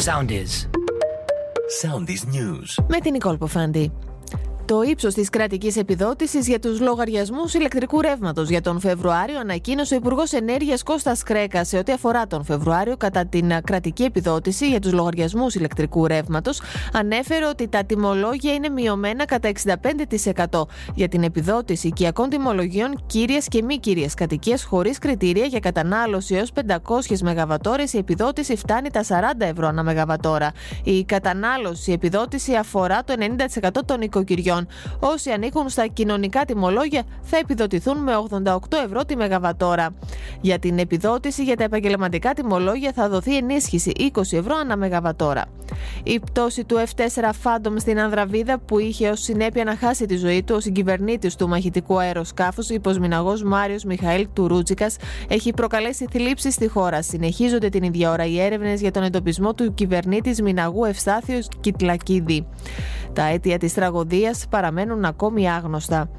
Soundies. Soundies News. Με την Νικόλ Ποφάντη Το ύψος της κρατικής επιδότησης για τους λογαριασμούς ηλεκτρικού ρεύματος για τον Φεβρουάριο ανακοίνωσε ο Υπουργός Ενέργειας Κώστας Κρέκας σε ό,τι αφορά τον Φεβρουάριο κατά την κρατική επιδότηση για τους λογαριασμούς ηλεκτρικού ρεύματος. Ανέφερε ότι τα τιμολόγια είναι μειωμένα κατά 65% για την επιδότηση οικιακών τιμολογίων κύριες και μη κύριες κατοικίες χωρίς κριτήρια για κατανάλωση έως 500 ΜΒ. Η επιδότηση φτάνει τα 40 ευρώ ανά ΜΒ. Η κατανάλωση επιδότηση αφορά το 90% των οικοκυριών Όσοι ανήκουν στα κοινωνικά τιμολόγια θα επιδοτηθούν με 88 ευρώ τη Μεγαβατόρα. Για την επιδότηση για τα επαγγελματικά τιμολόγια θα δοθεί ενίσχυση 20 ευρώ ανά Μεγαβατόρα. Η πτώση του F4 Phantom στην Ανδραβίδα που είχε ως συνέπεια να χάσει τη ζωή του ο συγκυβερνήτης του μαχητικού αεροσκάφους, υποσμηναγός Μάριος Μιχαήλ Τουρούτσικας, έχει προκαλέσει θλίψη στη χώρα. Συνεχίζονται την ίδια ώρα οι έρευνες για τον εντοπισμό του κυβερνήτη Μιναγού Ευστάθιο Κιτλακίδη. Τα αίτια της τραγωδίας παραμένουν ακόμη άγνωστα.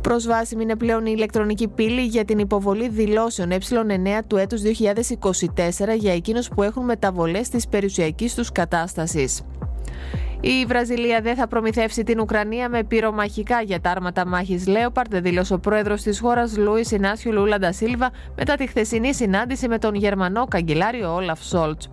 Προσβάσιμη είναι πλέον η ηλεκτρονική πύλη για την υποβολή δηλώσεων ε9 του έτους 2024 για εκείνους που έχουν μεταβολές της περιουσιακής τους κατάστασης. Η Βραζιλία δεν θα προμηθεύσει την Ουκρανία με πυρομαχικά για τα άρματα μάχης Λέοπαρντ, δήλωσε ο πρόεδρος της χώρας Λούι Ινάσιου Λούλαντα Σίλβα μετά τη χθεσινή συνάντηση με τον Γερμανό καγκελάριο Όλαφ Σόλτς.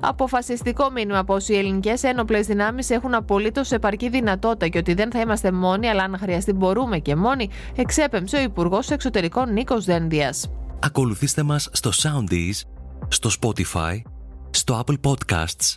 Αποφασιστικό μήνυμα πως οι ελληνικές ένοπλες δυνάμεις έχουν απολύτως επαρκή δυνατότητα και ότι δεν θα είμαστε μόνοι, αλλά αν χρειαστεί μπορούμε και μόνοι, εξέπεμψε ο Υπουργός Εξωτερικών Νίκος Δένδιας. Ακολουθήστε μας στο Soundees, στο Spotify, στο Apple Podcasts